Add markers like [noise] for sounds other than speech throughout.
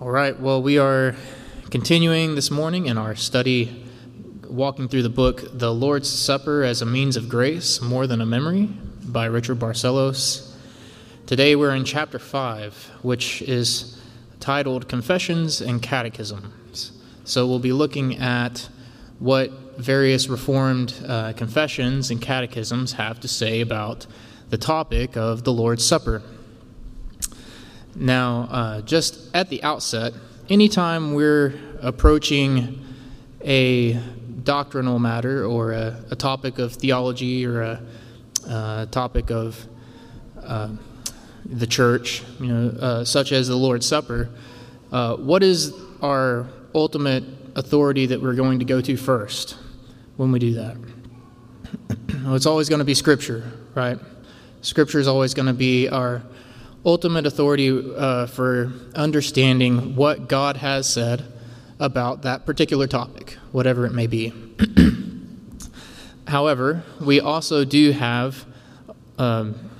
All right, well, we are continuing this morning in our study, walking through the book The Lord's Supper as a Means of Grace More Than a Memory by Richard Barcellos. Today we're in chapter 5, which is titled Confessions and Catechisms. So we'll be looking at what various Reformed uh, confessions and catechisms have to say about the topic of the Lord's Supper. Now, uh, just at the outset, anytime we're approaching a doctrinal matter or a, a topic of theology or a, a topic of uh, the church, you know, uh, such as the Lord's Supper, uh, what is our ultimate authority that we're going to go to first when we do that? [clears throat] well, it's always going to be Scripture, right? Scripture is always going to be our ultimate authority uh, for understanding what God has said about that particular topic, whatever it may be. [clears throat] However, we also do have um,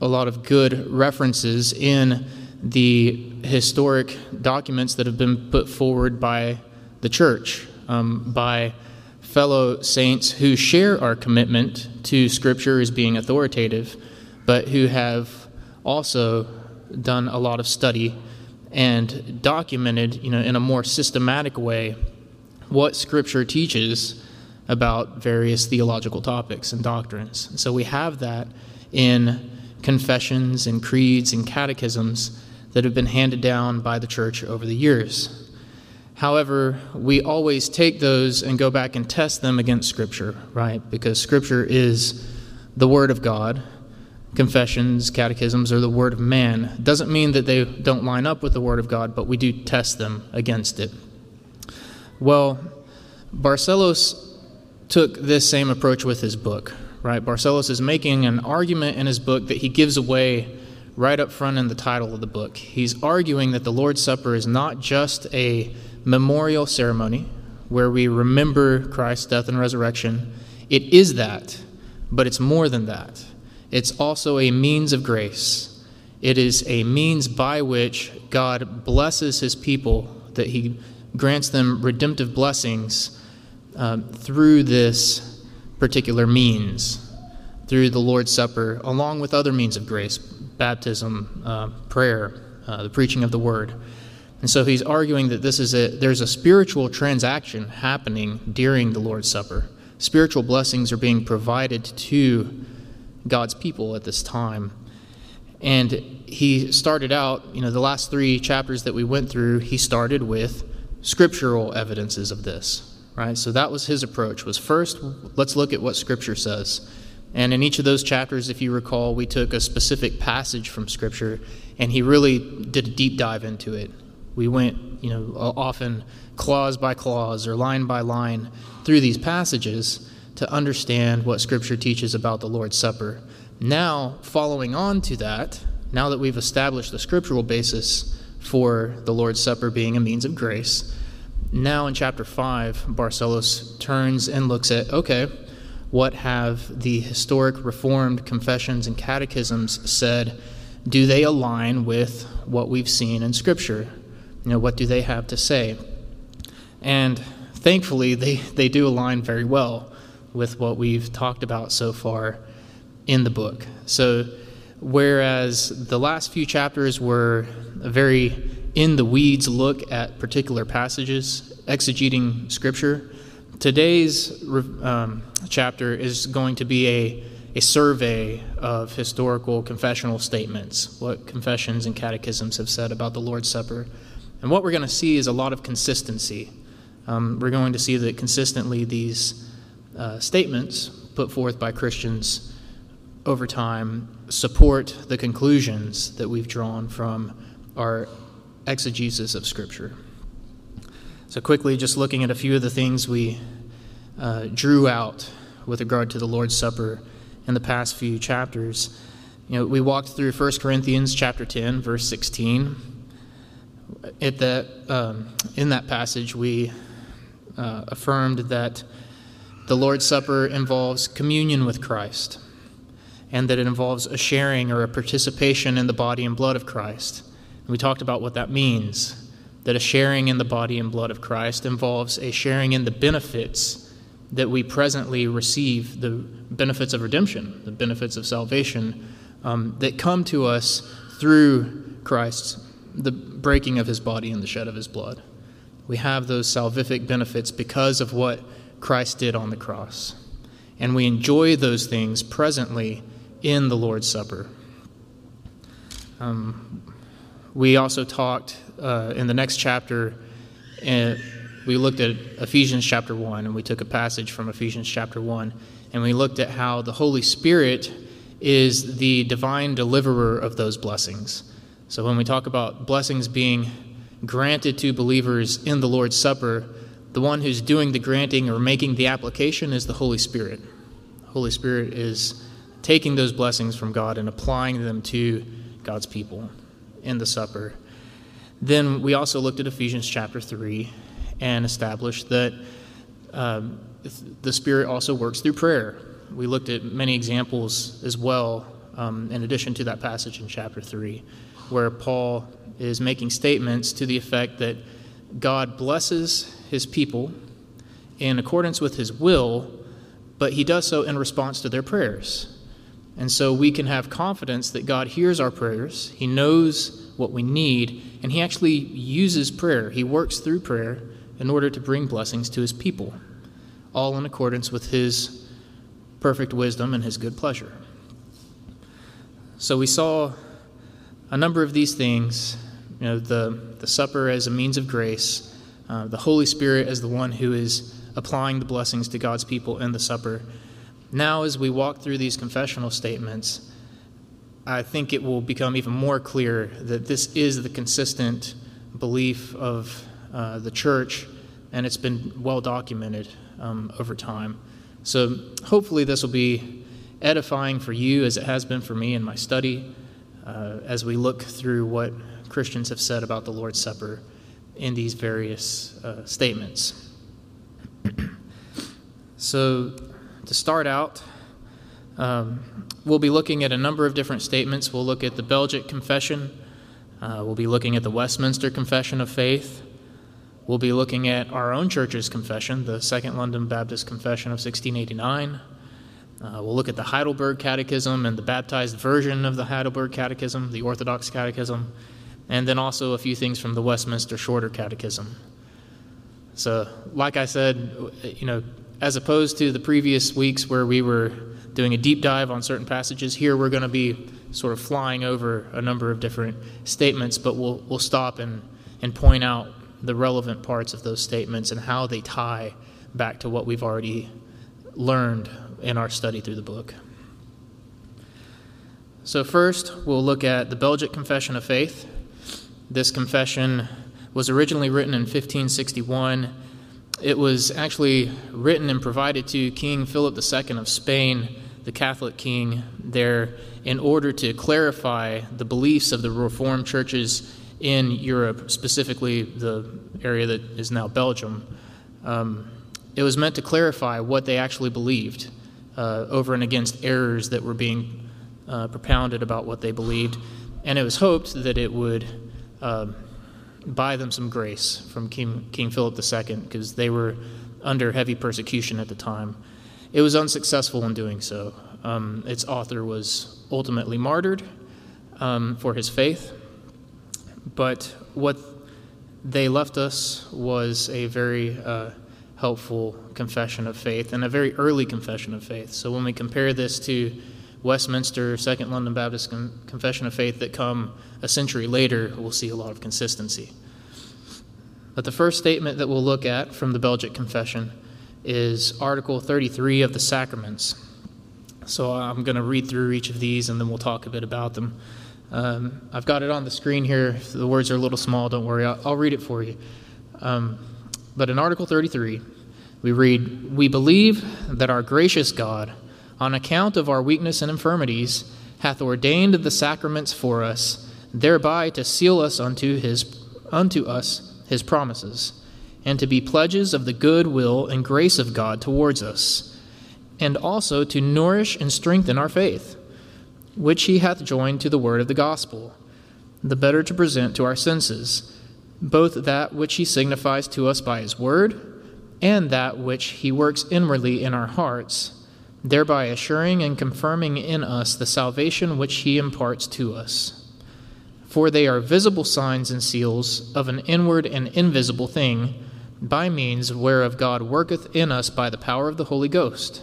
a lot of good references in the historic documents that have been put forward by the church, um, by fellow saints who share our commitment to Scripture as being authoritative, but who have also done a lot of study and documented, you know, in a more systematic way what Scripture teaches about various theological topics and doctrines. So we have that in confessions and creeds and catechisms that have been handed down by the church over the years. However, we always take those and go back and test them against Scripture, right? Because Scripture is the Word of God, confessions, catechisms, or the Word of man. Doesn't mean that they don't line up with the Word of God, but we do test them against it. Well, Barcellos took this same approach with his book, right? Barcellos is making an argument in his book that he gives away right up front in the title of the book. He's arguing that the Lord's Supper is not just a memorial ceremony where we remember Christ's death and resurrection. It is that, but it's more than that. It's also a means of grace. It is a means by which God blesses his people, that he grants them redemptive blessings um, through this particular means, through the Lord's Supper, along with other means of grace baptism, uh, prayer, uh, the preaching of the word. And so he's arguing that this is a, there's a spiritual transaction happening during the Lord's Supper. Spiritual blessings are being provided to God's people at this time. And he started out, you know, the last three chapters that we went through, he started with scriptural evidences of this, right? So that was his approach was first, let's look at what scripture says. And in each of those chapters, if you recall, we took a specific passage from scripture and he really did a deep dive into it. We went, you know, often clause by clause or line by line through these passages to understand what Scripture teaches about the Lord's Supper. Now, following on to that, now that we've established the scriptural basis for the Lord's Supper being a means of grace, now in chapter 5, Barcellos turns and looks at okay, what have the historic Reformed confessions and catechisms said? Do they align with what we've seen in Scripture? You know, what do they have to say? And thankfully, they, they do align very well with what we've talked about so far in the book. So, whereas the last few chapters were a very in the weeds look at particular passages, exegeting scripture, today's um, chapter is going to be a, a survey of historical confessional statements, what confessions and catechisms have said about the Lord's Supper. And what we're going to see is a lot of consistency. Um, we're going to see that consistently these uh, statements put forth by Christians over time support the conclusions that we've drawn from our exegesis of Scripture. So, quickly, just looking at a few of the things we uh, drew out with regard to the Lord's Supper in the past few chapters. You know, we walked through 1 Corinthians chapter 10, verse 16. At um, in that passage, we uh, affirmed that the Lord's Supper involves communion with Christ, and that it involves a sharing or a participation in the body and blood of Christ. And we talked about what that means. that a sharing in the body and blood of Christ involves a sharing in the benefits that we presently receive the benefits of redemption, the benefits of salvation um, that come to us through Christ's, the breaking of his body and the shed of his blood. We have those salvific benefits because of what Christ did on the cross. And we enjoy those things presently in the Lord's Supper. Um, we also talked uh, in the next chapter, and we looked at Ephesians chapter 1, and we took a passage from Ephesians chapter 1, and we looked at how the Holy Spirit is the divine deliverer of those blessings. So when we talk about blessings being granted to believers in the Lord's Supper, the one who's doing the granting or making the application is the Holy Spirit. The Holy Spirit is taking those blessings from God and applying them to God's people in the supper. Then we also looked at Ephesians chapter 3 and established that um, the Spirit also works through prayer. We looked at many examples as well, um, in addition to that passage in chapter 3, where Paul is making statements to the effect that God blesses his people in accordance with his will, but he does so in response to their prayers. And so we can have confidence that God hears our prayers, He knows what we need, and He actually uses prayer. He works through prayer in order to bring blessings to His people, all in accordance with His perfect wisdom and His good pleasure. So we saw a number of these things you know, the, the supper as a means of grace, uh, the Holy Spirit as the one who is applying the blessings to God's people in the supper now, as we walk through these confessional statements, I think it will become even more clear that this is the consistent belief of uh, the church, and it's been well documented um, over time. So, hopefully, this will be edifying for you as it has been for me in my study uh, as we look through what Christians have said about the Lord's Supper in these various uh, statements. [clears throat] so, to start out, um, we'll be looking at a number of different statements. We'll look at the Belgic Confession, uh, we'll be looking at the Westminster Confession of Faith, we'll be looking at our own church's confession, the Second London Baptist Confession of 1689. Uh, we'll look at the Heidelberg Catechism and the baptized version of the Heidelberg Catechism, the Orthodox Catechism, and then also a few things from the Westminster Shorter Catechism. So, like I said, you know, as opposed to the previous weeks where we were doing a deep dive on certain passages, here we're going to be sort of flying over a number of different statements, but we'll, we'll stop and, and point out the relevant parts of those statements and how they tie back to what we've already learned in our study through the book. So, first, we'll look at the Belgic Confession of Faith. This confession was originally written in 1561 it was actually written and provided to King Philip II of Spain, the Catholic king there, in order to clarify the beliefs of the Reformed churches in Europe, specifically the area that is now Belgium. Um, it was meant to clarify what they actually believed uh, over and against errors that were being uh, propounded about what they believed. And it was hoped that it would. Uh, buy them some grace from King, King Philip II because they were under heavy persecution at the time. It was unsuccessful in doing so. Um, its author was ultimately martyred um, for his faith, but what they left us was a very uh, helpful confession of faith and a very early confession of faith. So when we compare this to Westminster Second London Baptist Con- Confession of Faith that come a century later, we'll see a lot of consistency. But the first statement that we'll look at from the Belgic Confession is Article 33 of the Sacraments. So I'm going to read through each of these and then we'll talk a bit about them. Um, I've got it on the screen here. The words are a little small, don't worry, I'll, I'll read it for you. Um, but in Article 33, we read We believe that our gracious God, on account of our weakness and infirmities, hath ordained the sacraments for us, thereby to seal us unto, his, unto us his promises, and to be pledges of the good will and grace of God towards us, and also to nourish and strengthen our faith, which he hath joined to the word of the gospel, the better to present to our senses both that which he signifies to us by his word, and that which he works inwardly in our hearts, thereby assuring and confirming in us the salvation which he imparts to us. For they are visible signs and seals of an inward and invisible thing, by means whereof God worketh in us by the power of the Holy Ghost.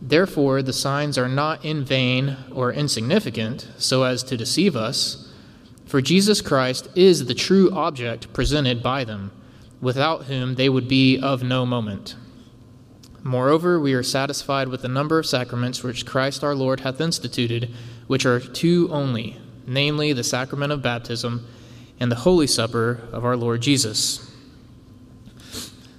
Therefore, the signs are not in vain or insignificant, so as to deceive us for Jesus Christ is the true object presented by them, without whom they would be of no moment. Moreover, we are satisfied with the number of sacraments which Christ our Lord hath instituted, which are two only, namely the sacrament of baptism and the Holy Supper of our Lord Jesus.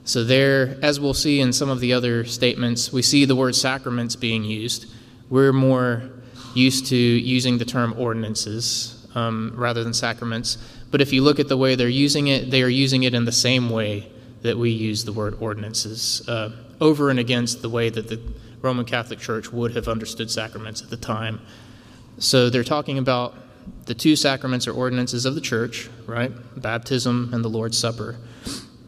So, there, as we'll see in some of the other statements, we see the word sacraments being used. We're more used to using the term ordinances um, rather than sacraments. But if you look at the way they're using it, they are using it in the same way that we use the word ordinances, uh, over and against the way that the Roman Catholic Church would have understood sacraments at the time. So they're talking about the two sacraments or ordinances of the church, right? Baptism and the Lord's Supper.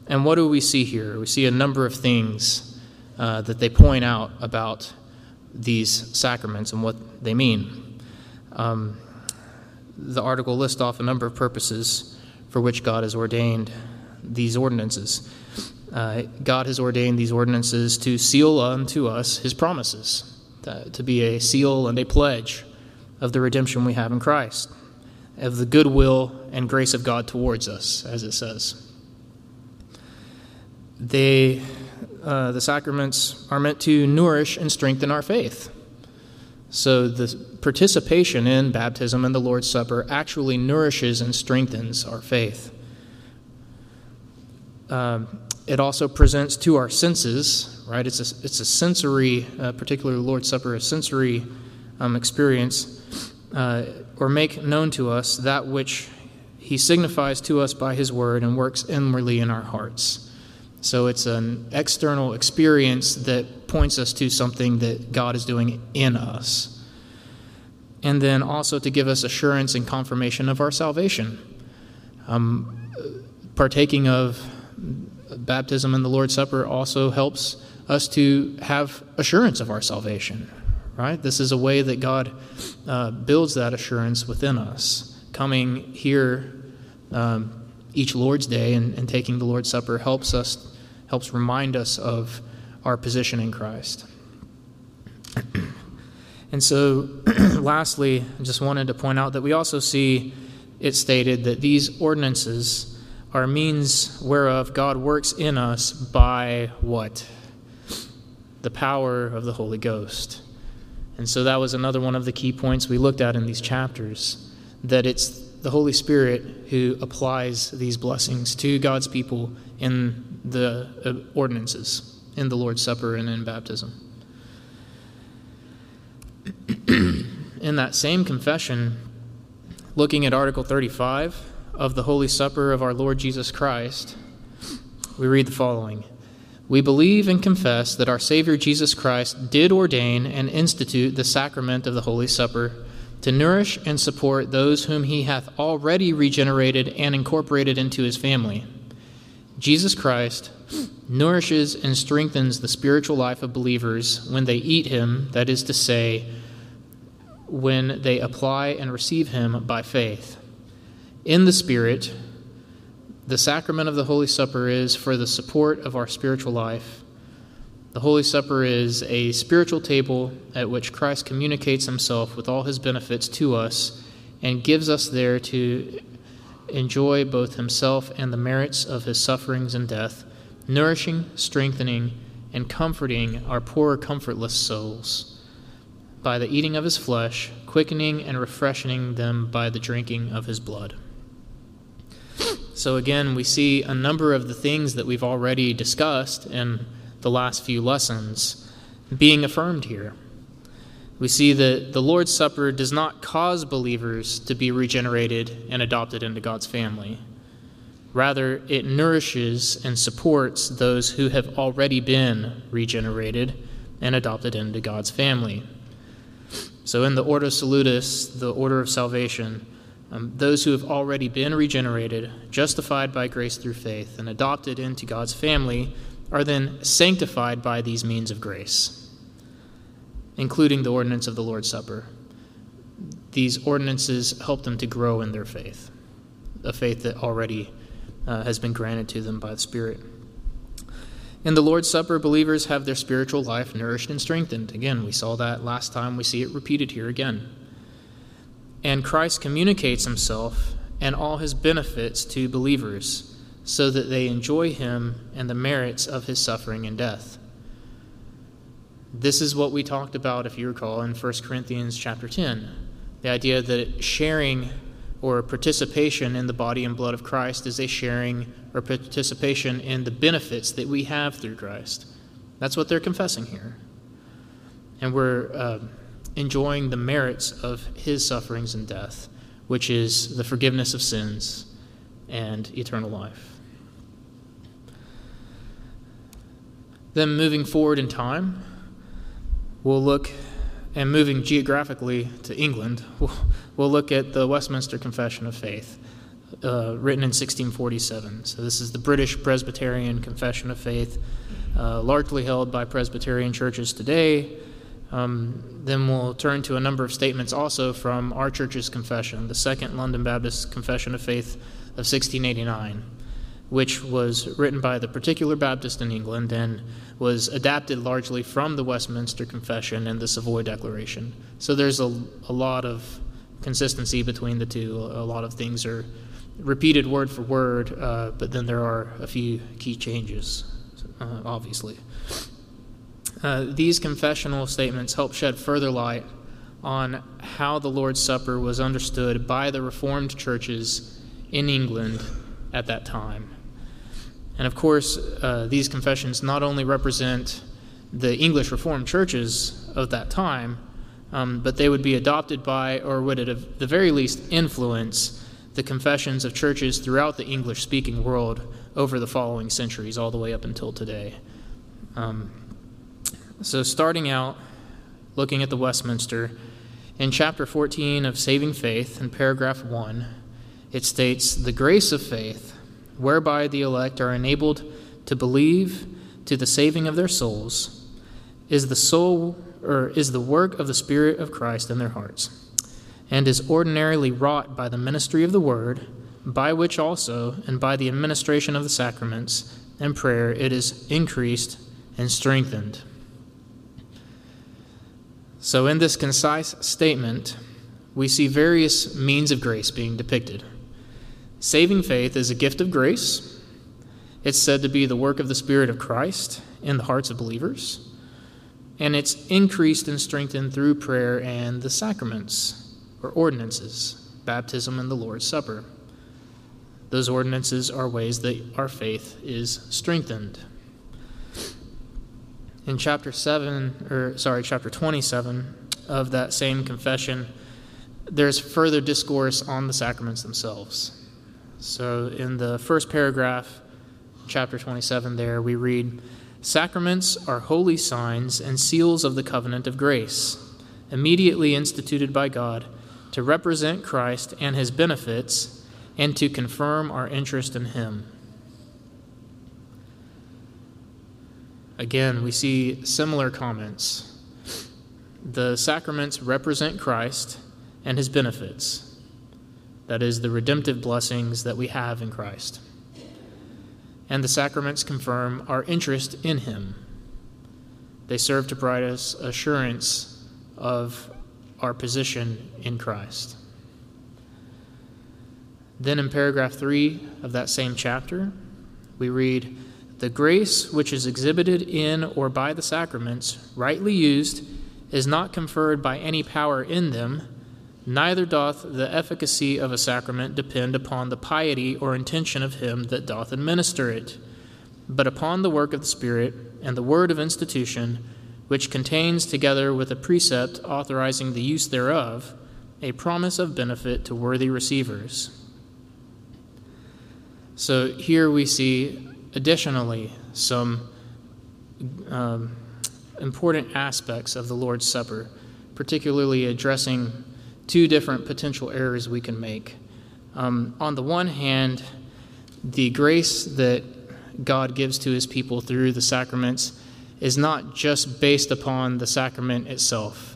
And what do we see here? We see a number of things uh, that they point out about these sacraments and what they mean. Um, the article lists off a number of purposes for which God has ordained these ordinances. Uh, God has ordained these ordinances to seal unto us his promises, to, to be a seal and a pledge of the redemption we have in Christ, of the goodwill and grace of God towards us, as it says. They, uh, the sacraments are meant to nourish and strengthen our faith. So the participation in baptism and the Lord's Supper actually nourishes and strengthens our faith. Um, it also presents to our senses, right? It's a, it's a sensory, uh, particularly Lord's Supper, a sensory um, experience, uh, or make known to us that which He signifies to us by His Word and works inwardly in our hearts. So it's an external experience that points us to something that God is doing in us. And then also to give us assurance and confirmation of our salvation. Um, partaking of baptism and the Lord's Supper also helps us to have assurance of our salvation, right? This is a way that God uh, builds that assurance within us. Coming here um, each Lord's Day and, and taking the Lord's Supper helps us helps remind us of our position in Christ. [clears throat] and so, [clears throat] lastly, I just wanted to point out that we also see it stated that these ordinances are means whereof God works in us by what? The power of the Holy Ghost. And so that was another one of the key points we looked at in these chapters that it's the Holy Spirit who applies these blessings to God's people in the uh, ordinances in the Lord's Supper and in baptism. [clears throat] in that same confession, looking at Article 35 of the Holy Supper of our Lord Jesus Christ, we read the following We believe and confess that our Savior Jesus Christ did ordain and institute the sacrament of the Holy Supper to nourish and support those whom he hath already regenerated and incorporated into his family Jesus Christ nourishes and strengthens the spiritual life of believers when they eat him, that is to say, when they apply and receive him by faith. In the Spirit, the sacrament of the Holy Supper is for the support of our spiritual life. The Holy Supper is a spiritual table at which Christ communicates himself with all his benefits to us and gives us there to enjoy both himself and the merits of his sufferings and death, nourishing, strengthening, and comforting our poor, comfortless souls by the eating of his flesh, quickening and refreshing them by the drinking of his blood. So, again, we see a number of the things that we've already discussed in the last few lessons being affirmed here we see that the Lord's Supper does not cause believers to be regenerated and adopted into God's family. Rather, it nourishes and supports those who have already been regenerated and adopted into God's family. So, in the Ordo Salutis, the order of salvation, Um, those who have already been regenerated, justified by grace through faith, and adopted into God's family are then sanctified by these means of grace, including the ordinance of the Lord's Supper. These ordinances help them to grow in their faith, a faith that already uh, has been granted to them by the Spirit. In the Lord's Supper, believers have their spiritual life nourished and strengthened. Again, we saw that last time. We see it repeated here again. And Christ communicates himself and all his benefits to believers so that they enjoy him and the merits of his suffering and death. This is what we talked about, if you recall, in 1 Corinthians chapter 10. The idea that sharing or participation in the body and blood of Christ is a sharing or participation in the benefits that we have through Christ. That's what they're confessing here. And we're uh, enjoying the merits of his sufferings and death, which is the forgiveness of sins and eternal life. Then, moving forward in time, we'll look, and moving geographically to England, we'll, we'll look at the Westminster Confession of Faith, uh, written in 1647. So, this is the British Presbyterian Confession of Faith, uh, largely held by Presbyterian churches today. Um, then we'll turn to a number of statements also from our church's confession, the Second London Baptist Confession of Faith of 1689 which was written by the particular Baptist in England and was adapted largely from the Westminster Confession and the Savoy Declaration. So there's a, a lot of consistency between the two. A lot of things are repeated word for word, uh, but then there are a few key changes, uh, obviously. Uh, these confessional statements help shed further light on how the Lord's Supper was understood by the Reformed churches in England at that time. And of course, uh, these confessions not only represent the English Reformed churches of that time, um, but they would be adopted by, or would at the very least influence, the confessions of churches throughout the English speaking world over the following centuries, all the way up until today. Um, so, starting out, looking at the Westminster, in chapter 14 of Saving Faith, in paragraph 1, it states, The grace of faith whereby the elect are enabled to believe to the saving of their souls, is the soul or is the work of the Spirit of Christ in their hearts, and is ordinarily wrought by the ministry of the word, by which also, and by the administration of the sacraments and prayer, it is increased and strengthened. So, in this concise statement, we see various means of grace being depicted. Saving faith is a gift of grace. It's said to be the work of the Spirit of Christ in the hearts of believers. And it's increased and strengthened through prayer and the sacraments or ordinances, baptism and the Lord's Supper. Those ordinances are ways that our faith is strengthened. In chapter 7, or sorry, chapter 27 of that same confession, there's further discourse on the sacraments themselves. So, in the first paragraph, chapter 27, there we read Sacraments are holy signs and seals of the covenant of grace, immediately instituted by God to represent Christ and his benefits and to confirm our interest in him. Again, we see similar comments. The sacraments represent Christ and his benefits that is, the redemptive blessings that we have in Christ. And the sacraments confirm our interest in Him. They serve to provide us assurance of our position in Christ. Then in paragraph 3 of that same chapter, we read The grace which is exhibited in or by the sacraments, rightly used, is not conferred by any power in them Neither doth the efficacy of a sacrament depend upon the piety or intention of him that doth administer it, but upon the work of the Spirit and the word of institution, which contains, together with a precept authorizing the use thereof, a promise of benefit to worthy receivers. So here we see additionally some um, important aspects of the Lord's Supper, particularly addressing two different potential errors we can make. Um, on the one hand, the grace that God gives to his people through the sacraments is not just based upon the sacrament itself.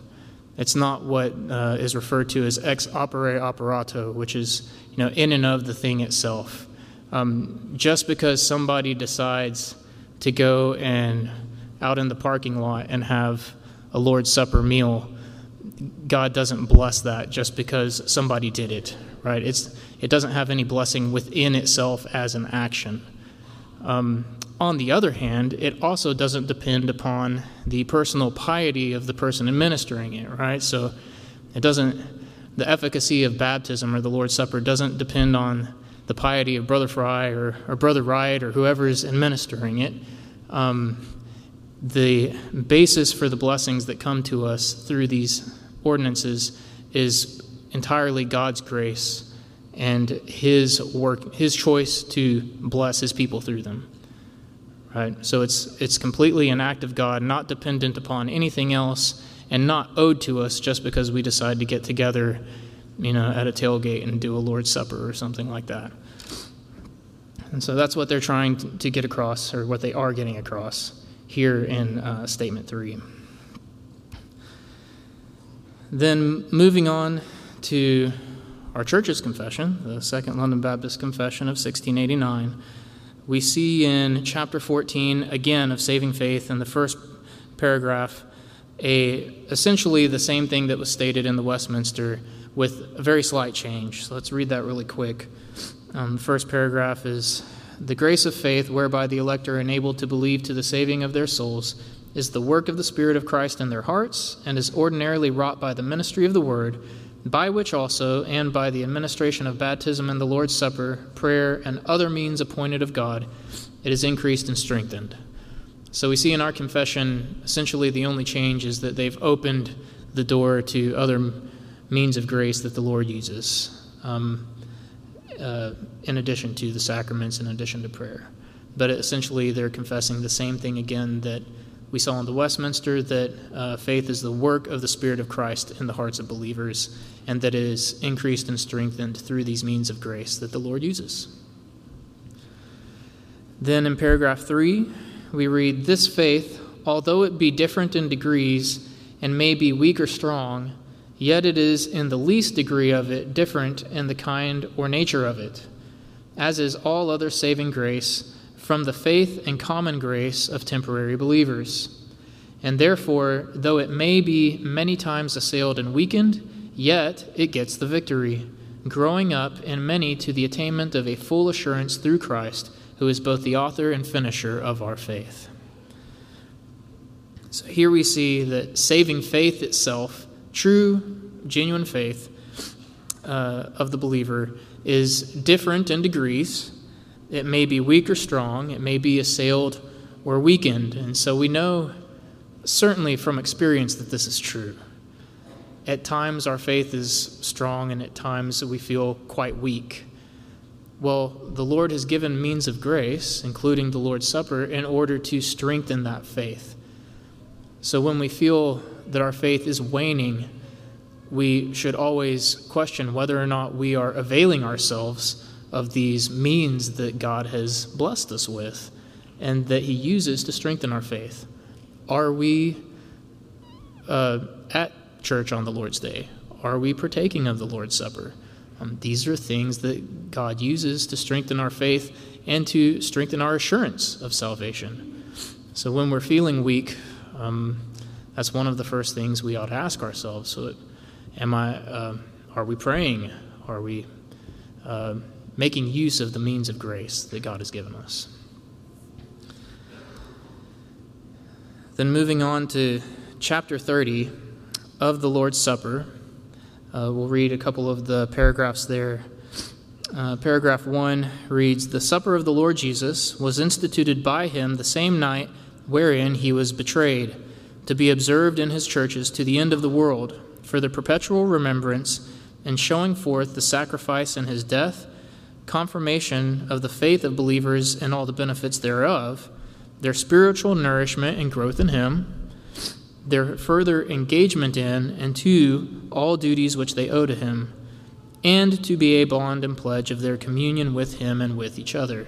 It's not what uh, is referred to as ex opere operato, which is you know in and of the thing itself. Um, just because somebody decides to go and out in the parking lot and have a Lord's Supper meal, God doesn't bless that just because somebody did it, right? It's, it doesn't have any blessing within itself as an action. Um, on the other hand, it also doesn't depend upon the personal piety of the person administering it, right? So it doesn't, the efficacy of baptism or the Lord's Supper doesn't depend on the piety of Brother Fry or, or Brother Wright or whoever is administering it. Um, the basis for the blessings that come to us through these ordinances is entirely God's grace and His work, His choice to bless His people through them. Right? So it's, it's completely an act of God, not dependent upon anything else, and not owed to us just because we decide to get together, you know, at a tailgate and do a Lord's Supper or something like that. And so that's what they're trying to get across, or what they are getting across here in uh, Statement 3. Then moving on to our church's confession, the Second London Baptist Confession of 1689, we see in chapter 14, again, of saving faith, in the first paragraph, a, essentially the same thing that was stated in the Westminster with a very slight change. So let's read that really quick. Um, the first paragraph is The grace of faith, whereby the elect are enabled to believe to the saving of their souls, is the work of the Spirit of Christ in their hearts, and is ordinarily wrought by the ministry of the Word, by which also, and by the administration of baptism and the Lord's Supper, prayer, and other means appointed of God, it is increased and strengthened. So we see in our confession, essentially the only change is that they've opened the door to other means of grace that the Lord uses. Um, uh, in addition to the sacraments, in addition to prayer. But essentially, they're confessing the same thing again that we saw in the Westminster that uh, faith is the work of the Spirit of Christ in the hearts of believers, and that it is increased and strengthened through these means of grace that the Lord uses. Then in paragraph 3, we read This faith, although it be different in degrees and may be weak or strong, yet it is in the least degree of it different in the kind or nature of it, as is all other saving grace from the faith and common grace of temporary believers. And therefore, though it may be many times assailed and weakened, yet it gets the victory, growing up in many to the attainment of a full assurance through Christ, who is both the author and finisher of our faith. So here we see that saving faith itself True, genuine faith uh, of the believer is different in degrees. It may be weak or strong, it may be assailed or weakened. And so we know certainly from experience that this is true. At times our faith is strong, and at times we feel quite weak. Well, the Lord has given means of grace, including the Lord's Supper, in order to strengthen that faith. So when we feel that our faith is waning, we should always question whether or not we are availing ourselves of these means that God has blessed us with and that He uses to strengthen our faith. Are we uh, at church on the Lord's Day? Are we partaking of the Lord's Supper? Um, these are things that God uses to strengthen our faith and to strengthen our assurance of salvation. So when we're feeling weak, um, that's one of the first things we ought to ask ourselves. So, am I? Uh, are we praying? Are we uh, making use of the means of grace that God has given us? Then, moving on to chapter 30 of the Lord's Supper, uh, we'll read a couple of the paragraphs there. Uh, paragraph 1 reads The supper of the Lord Jesus was instituted by him the same night wherein he was betrayed to be observed in his churches to the end of the world for the perpetual remembrance and showing forth the sacrifice in his death, confirmation of the faith of believers and all the benefits thereof, their spiritual nourishment and growth in him, their further engagement in and to all duties which they owe to him, and to be a bond and pledge of their communion with Him and with each other.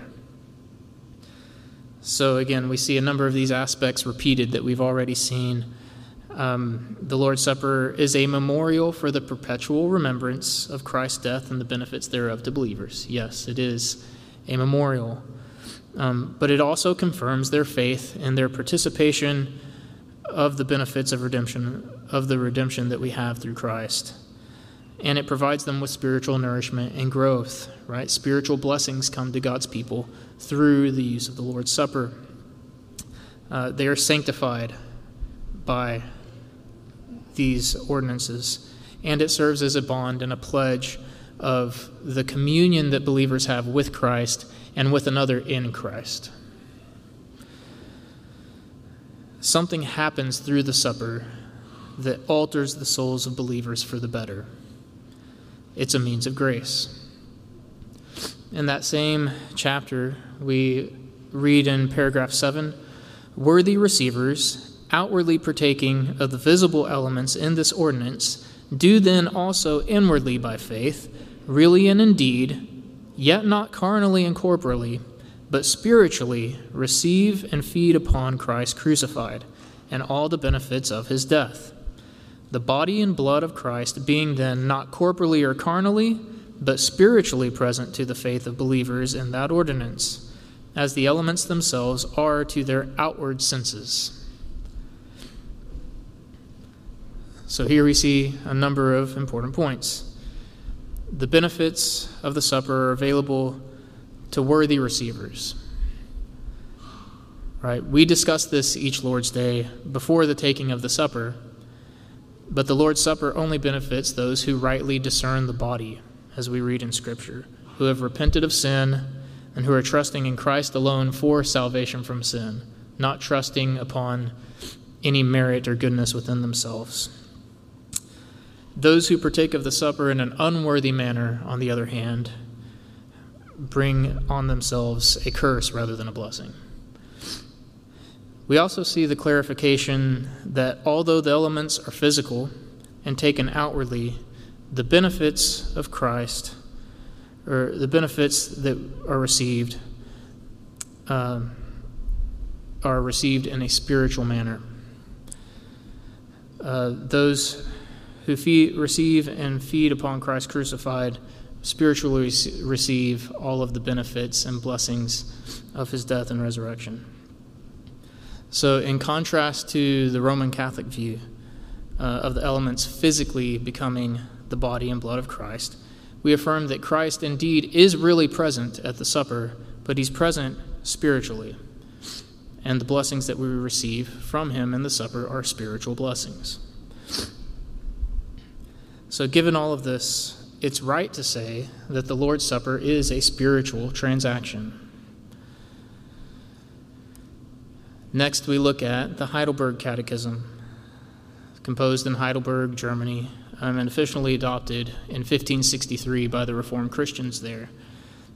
So, again, we see a number of these aspects repeated that we've already seen. Um, the Lord's Supper is a memorial for the perpetual remembrance of Christ's death and the benefits thereof to believers. Yes, it is a memorial. Um, but it also confirms their faith and their participation of the benefits of redemption, of the redemption that we have through Christ. And it provides them with spiritual nourishment and growth, right? Spiritual blessings come to God's people through the use of the Lord's Supper. Uh, they are sanctified by these ordinances, and it serves as a bond and a pledge of the communion that believers have with Christ and with another in Christ. Something happens through the supper that alters the souls of believers for the better. It's a means of grace. In that same chapter, we read in paragraph 7 Worthy receivers, outwardly partaking of the visible elements in this ordinance, do then also inwardly by faith, really and indeed, yet not carnally and corporally, but spiritually receive and feed upon Christ crucified and all the benefits of his death. The body and blood of Christ being then not corporally or carnally, but spiritually present to the faith of believers in that ordinance, as the elements themselves are to their outward senses. So here we see a number of important points. The benefits of the supper are available to worthy receivers. Right? We discuss this each Lord's Day before the taking of the supper, but the Lord's Supper only benefits those who rightly discern the body, as we read in Scripture, who have repented of sin and who are trusting in Christ alone for salvation from sin, not trusting upon any merit or goodness within themselves. Those who partake of the supper in an unworthy manner, on the other hand, bring on themselves a curse rather than a blessing. We also see the clarification that although the elements are physical and taken outwardly, the benefits of Christ, or the benefits that are received, uh, are received in a spiritual manner. Uh, those who feed, receive and feed upon Christ crucified spiritually receive all of the benefits and blessings of his death and resurrection. So, in contrast to the Roman Catholic view uh, of the elements physically becoming the body and blood of Christ, we affirm that Christ indeed is really present at the supper, but he's present spiritually. And the blessings that we receive from him in the supper are spiritual blessings. So, given all of this, it's right to say that the Lord's Supper is a spiritual transaction. Next, we look at the Heidelberg Catechism, composed in Heidelberg, Germany, um, and officially adopted in 1563 by the Reformed Christians there.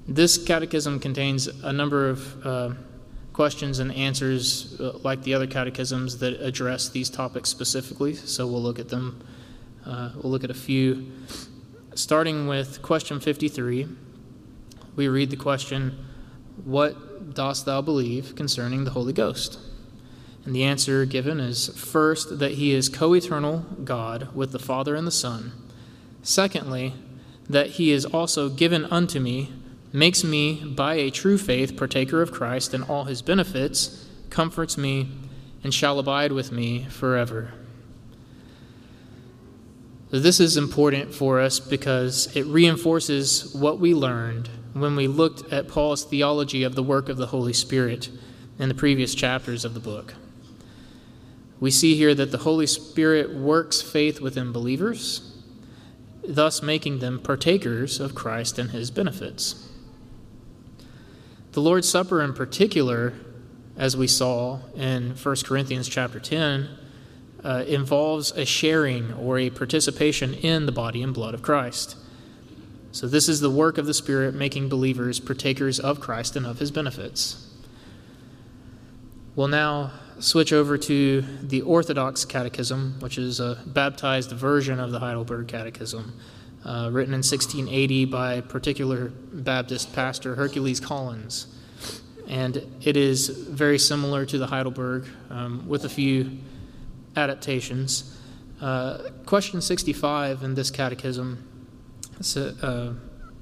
This catechism contains a number of uh, questions and answers, uh, like the other catechisms, that address these topics specifically, so we'll look at them uh, we'll look at a few. Starting with question 53, we read the question, What dost thou believe concerning the Holy Ghost? And the answer given is first, that he is co eternal God with the Father and the Son. Secondly, that he is also given unto me, makes me, by a true faith, partaker of Christ and all his benefits, comforts me, and shall abide with me forever. This is important for us because it reinforces what we learned when we looked at Paul's theology of the work of the Holy Spirit in the previous chapters of the book. We see here that the Holy Spirit works faith within believers, thus making them partakers of Christ and his benefits. The Lord's Supper, in particular, as we saw in 1 Corinthians chapter 10, uh, involves a sharing or a participation in the body and blood of Christ. So, this is the work of the Spirit making believers partakers of Christ and of his benefits. We'll now switch over to the Orthodox Catechism, which is a baptized version of the Heidelberg Catechism. uh, written in 1680 by particular Baptist pastor, Hercules Collins. And it is very similar to the Heidelberg um, with a few adaptations. Uh, question 65 in this catechism uh,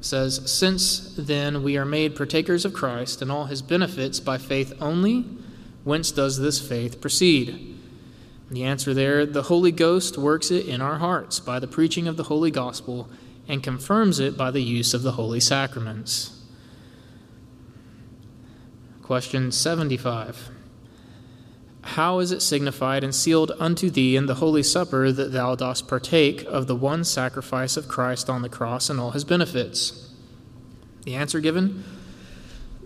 says Since then we are made partakers of Christ and all his benefits by faith only, whence does this faith proceed? The answer there the Holy Ghost works it in our hearts by the preaching of the Holy Gospel and confirms it by the use of the holy sacraments. Question 75. How is it signified and sealed unto thee in the Holy Supper that thou dost partake of the one sacrifice of Christ on the cross and all his benefits? The answer given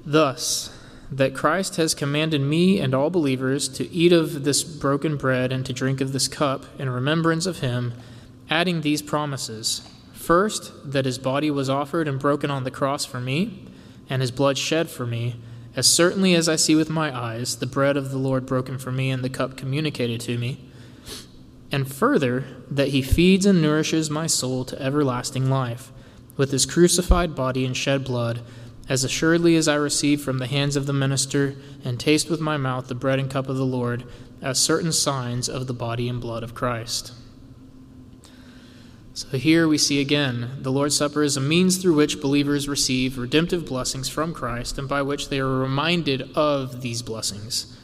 Thus, that Christ has commanded me and all believers to eat of this broken bread and to drink of this cup in remembrance of him, adding these promises First, that his body was offered and broken on the cross for me, and his blood shed for me, as certainly as I see with my eyes the bread of the Lord broken for me and the cup communicated to me. And further, that he feeds and nourishes my soul to everlasting life, with his crucified body and shed blood as assuredly as I receive from the hands of the minister and taste with my mouth the bread and cup of the Lord, as certain signs of the body and blood of Christ. So here we see again the Lord's Supper is a means through which believers receive redemptive blessings from Christ and by which they are reminded of these blessings.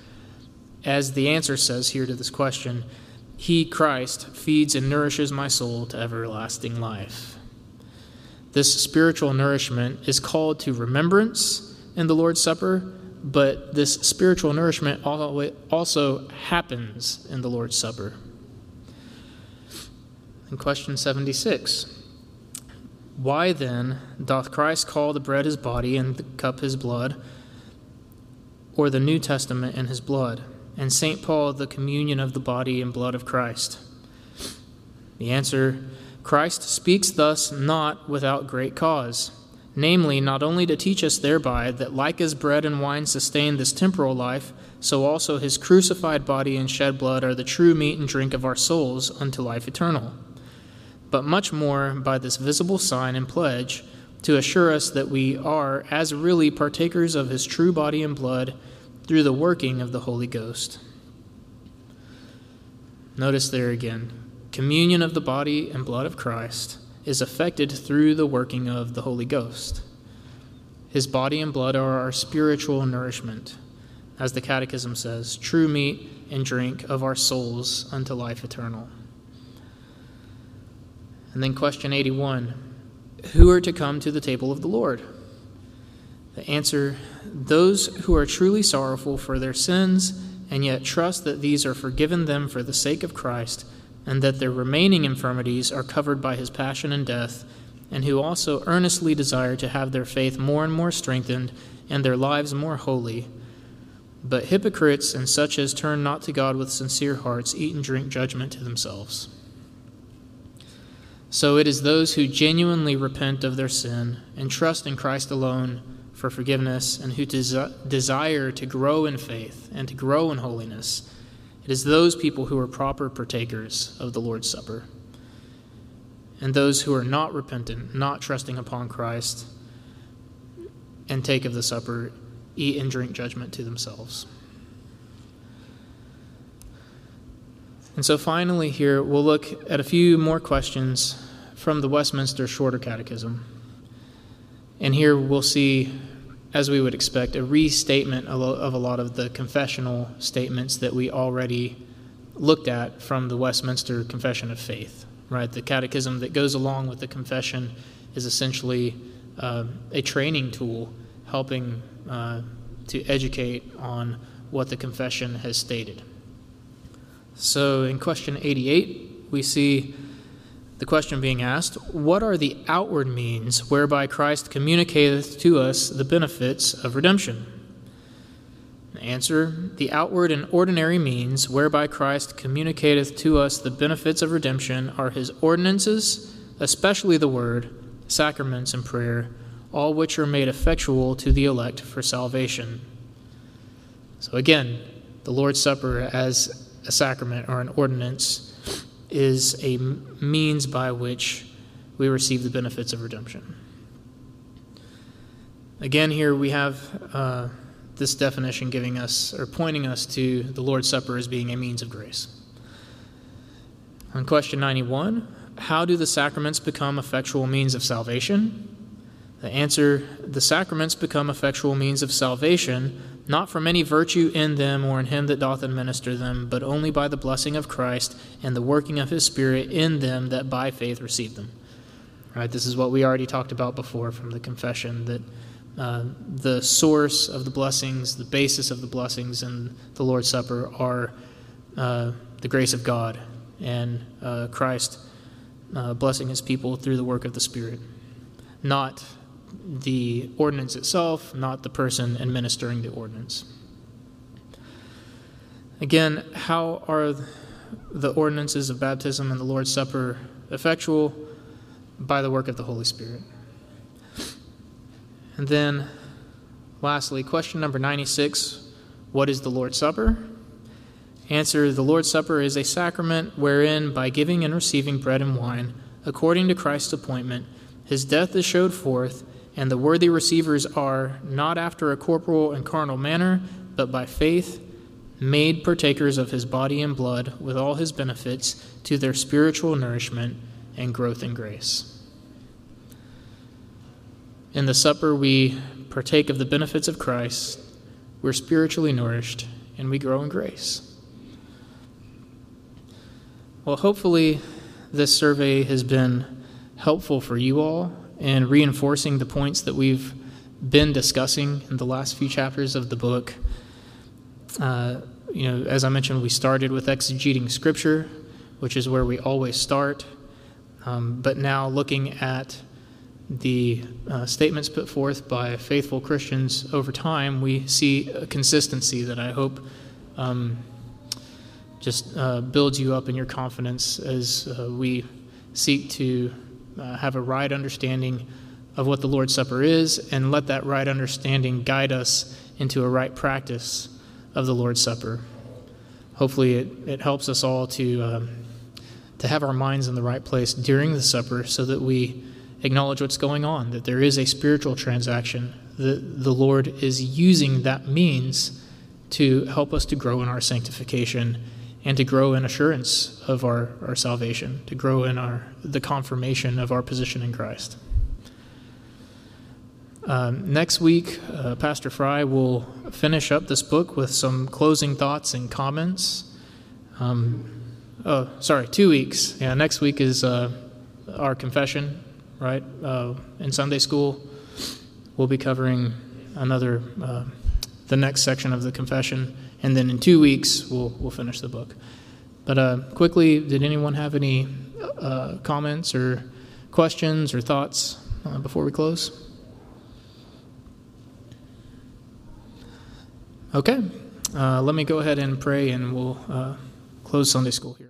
As the answer says here to this question, He, Christ, feeds and nourishes my soul to everlasting life. This spiritual nourishment is called to remembrance in the Lord's Supper, but this spiritual nourishment also happens in the Lord's Supper. In question 76 Why then doth Christ call the bread his body and the cup his blood, or the New Testament and his blood, and St. Paul the communion of the body and blood of Christ? The answer Christ speaks thus not without great cause, namely, not only to teach us thereby that like as bread and wine sustain this temporal life, so also his crucified body and shed blood are the true meat and drink of our souls unto life eternal, but much more by this visible sign and pledge to assure us that we are as really partakers of his true body and blood through the working of the Holy Ghost. Notice there again communion of the body and blood of Christ is effected through the working of the Holy Ghost. His body and blood are our spiritual nourishment, as the Catechism says, true meat and drink of our souls unto life eternal. And then, question 81 Who are to come to the table of the Lord? The answer those who are truly sorrowful for their sins and yet trust that these are forgiven them for the sake of Christ and that their remaining infirmities are covered by his passion and death, and who also earnestly desire to have their faith more and more strengthened and their lives more holy. But hypocrites and such as turn not to God with sincere hearts eat and drink judgment to themselves. So it is those who genuinely repent of their sin and trust in Christ alone for forgiveness and who des- desire to grow in faith and to grow in holiness it is those people who are proper partakers of the Lord's Supper. And those who are not repentant, not trusting upon Christ, and take of the supper, eat and drink judgment to themselves. And so finally, here, we'll look at a few more questions from the Westminster Shorter Catechism. And here we'll see as we would expect, a restatement of a lot of the confessional statements that we already looked at from the Westminster Confession of Faith. Right, the catechism that goes along with the confession is essentially uh, a training tool helping uh, to educate on what the confession has stated. So, in question 88, we see the question being asked What are the outward means whereby Christ communicateth to us the benefits of redemption? Answer The outward and ordinary means whereby Christ communicateth to us the benefits of redemption are his ordinances, especially the word, sacraments, and prayer, all which are made effectual to the elect for salvation. So again, the Lord's Supper as a sacrament or an ordinance is a means by which we receive the benefits of redemption. Again, here we have uh, this definition giving us or pointing us to the Lord's Supper as being a means of grace. On question 91, how do the sacraments become effectual means of salvation? The answer the sacraments become effectual means of salvation, not from any virtue in them or in him that doth administer them, but only by the blessing of Christ and the working of his Spirit in them that by faith receive them. Right? This is what we already talked about before from the confession that uh, the source of the blessings, the basis of the blessings in the Lord's Supper are uh, the grace of God and uh, Christ uh, blessing his people through the work of the Spirit, not the ordinance itself, not the person administering the ordinance. Again, how are the ordinances of baptism and the Lord's Supper effectual? By the work of the Holy Spirit. And then, lastly, question number 96 What is the Lord's Supper? Answer The Lord's Supper is a sacrament wherein, by giving and receiving bread and wine, according to Christ's appointment, his death is showed forth and the worthy receivers are, not after a corporal and carnal manner, but by faith, made partakers of his body and blood with all his benefits to their spiritual nourishment and growth in grace. In the supper, we partake of the benefits of Christ, we're spiritually nourished, and we grow in grace. Well, hopefully, this survey has been helpful for you all and reinforcing the points that we've been discussing in the last few chapters of the book. Uh, you know, as I mentioned, we started with exegeting Scripture, which is where we always start. Um, but now, looking at the uh, statements put forth by faithful Christians over time, we see a consistency that I hope um, just uh, builds you up in your confidence as uh, we seek to uh, have a right understanding of what the Lord's Supper is, and let that right understanding guide us into a right practice of the Lord's Supper. Hopefully, it, it helps us all to, um, to have our minds in the right place during the supper so that we acknowledge what's going on, that there is a spiritual transaction, that the Lord is using that means to help us to grow in our sanctification and to grow in assurance of our, our salvation, to grow in our the confirmation of our position in Christ. Um, next week, uh, Pastor Fry will finish up this book with some closing thoughts and comments. Um, oh, sorry, two weeks. Yeah, next week is uh, our confession, right? Uh, in Sunday school, we'll be covering another, uh, the next section of the confession and then in two weeks we'll we'll finish the book. But uh, quickly, did anyone have any uh, comments or questions or thoughts uh, before we close? Okay, uh, let me go ahead and pray, and we'll uh, close Sunday school here.